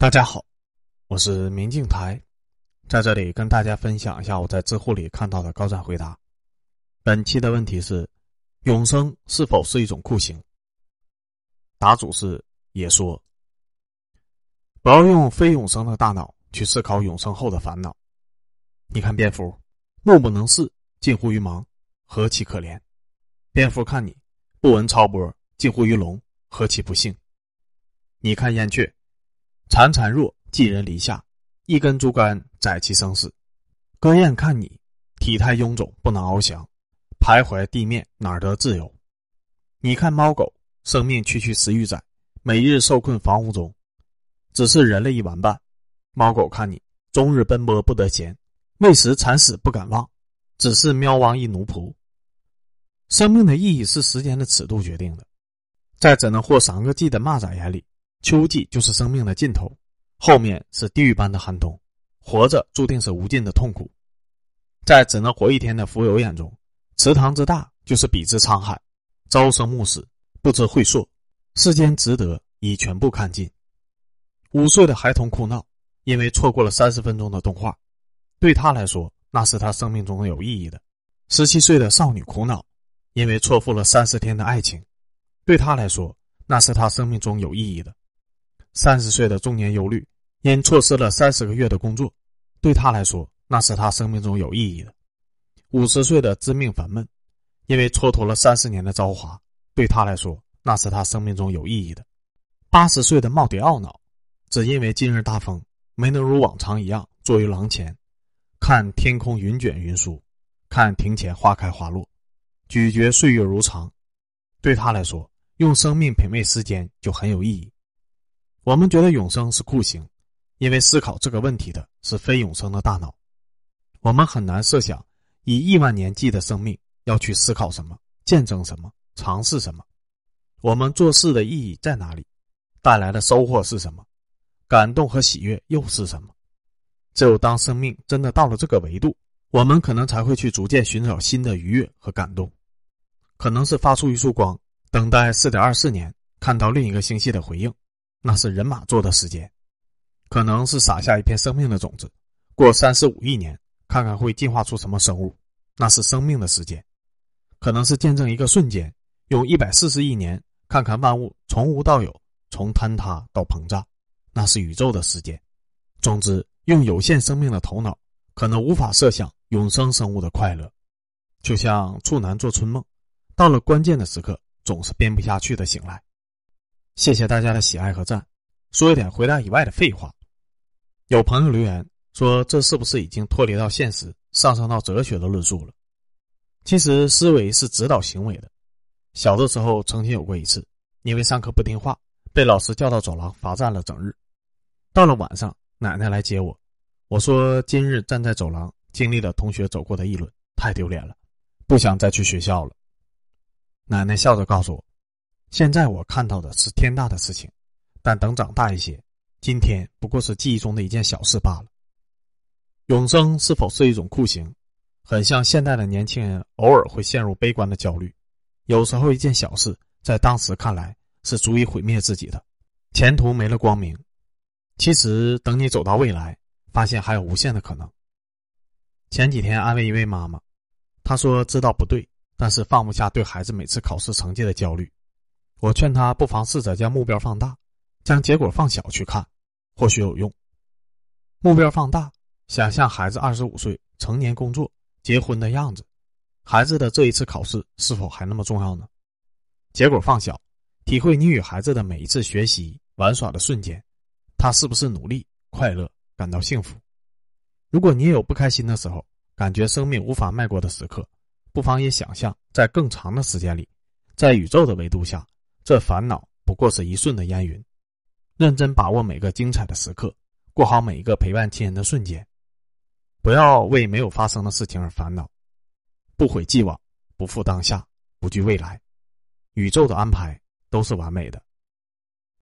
大家好，我是明镜台，在这里跟大家分享一下我在知乎里看到的高赞回答。本期的问题是：永生是否是一种酷刑？答主是也说，不要用非永生的大脑去思考永生后的烦恼。你看蝙蝠，目不能视，近乎于盲，何其可怜！蝙蝠看你，不闻超波，近乎于聋，何其不幸！你看燕雀。潺潺若寄人篱下，一根竹竿载其生死。歌燕看你，体态臃肿，不能翱翔，徘徊地面，哪得自由？你看猫狗，生命区区十余载，每日受困房屋中，只是人类一玩伴。猫狗看你，终日奔波不得闲，为食惨死不敢忘，只是喵汪一奴仆。生命的意义是时间的尺度决定的，在只能活三个季的蚂蚱眼里。秋季就是生命的尽头，后面是地狱般的寒冬，活着注定是无尽的痛苦。在只能活一天的蜉蝣眼中，池塘之大就是彼之沧海，朝生暮死，不知晦朔，世间值得已全部看尽。五岁的孩童哭闹，因为错过了三十分钟的动画，对他来说那是他生命中有意义的。十七岁的少女苦恼，因为错付了三十天的爱情，对他来说那是他生命中有意义的。三十岁的中年忧虑，因错失了三十个月的工作，对他来说那是他生命中有意义的；五十岁的知命烦闷，因为蹉跎了三十年的朝华，对他来说那是他生命中有意义的；八十岁的耄耋懊恼，只因为今日大风没能如往常一样坐于廊前，看天空云卷云舒，看庭前花开花落，咀嚼岁月如常，对他来说用生命品味时间就很有意义。我们觉得永生是酷刑，因为思考这个问题的是非永生的大脑。我们很难设想以亿万年计的生命要去思考什么、见证什么、尝试什么。我们做事的意义在哪里？带来的收获是什么？感动和喜悦又是什么？只有当生命真的到了这个维度，我们可能才会去逐渐寻找新的愉悦和感动。可能是发出一束光，等待四点二四年，看到另一个星系的回应。那是人马座的时间，可能是撒下一片生命的种子，过三十五亿年，看看会进化出什么生物。那是生命的时间，可能是见证一个瞬间，用一百四十亿年看看万物从无到有，从坍塌到膨胀。那是宇宙的时间。总之，用有限生命的头脑，可能无法设想永生生物的快乐。就像处男做春梦，到了关键的时刻，总是编不下去的醒来。谢谢大家的喜爱和赞。说一点回答以外的废话。有朋友留言说：“这是不是已经脱离到现实，上升到哲学的论述了？”其实思维是指导行为的。小的时候曾经有过一次，因为上课不听话，被老师叫到走廊罚站了整日。到了晚上，奶奶来接我，我说：“今日站在走廊，经历了同学走过的议论，太丢脸了，不想再去学校了。”奶奶笑着告诉我。现在我看到的是天大的事情，但等长大一些，今天不过是记忆中的一件小事罢了。永生是否是一种酷刑？很像现代的年轻人偶尔会陷入悲观的焦虑，有时候一件小事在当时看来是足以毁灭自己的，前途没了光明。其实等你走到未来，发现还有无限的可能。前几天安慰一位妈妈，她说知道不对，但是放不下对孩子每次考试成绩的焦虑。我劝他不妨试着将目标放大，将结果放小去看，或许有用。目标放大，想象孩子二十五岁成年工作、结婚的样子，孩子的这一次考试是否还那么重要呢？结果放小，体会你与孩子的每一次学习、玩耍的瞬间，他是不是努力、快乐、感到幸福？如果你也有不开心的时候，感觉生命无法迈过的时刻，不妨也想象在更长的时间里，在宇宙的维度下。这烦恼不过是一瞬的烟云，认真把握每个精彩的时刻，过好每一个陪伴亲人的瞬间，不要为没有发生的事情而烦恼，不悔既往，不负当下，不惧未来，宇宙的安排都是完美的。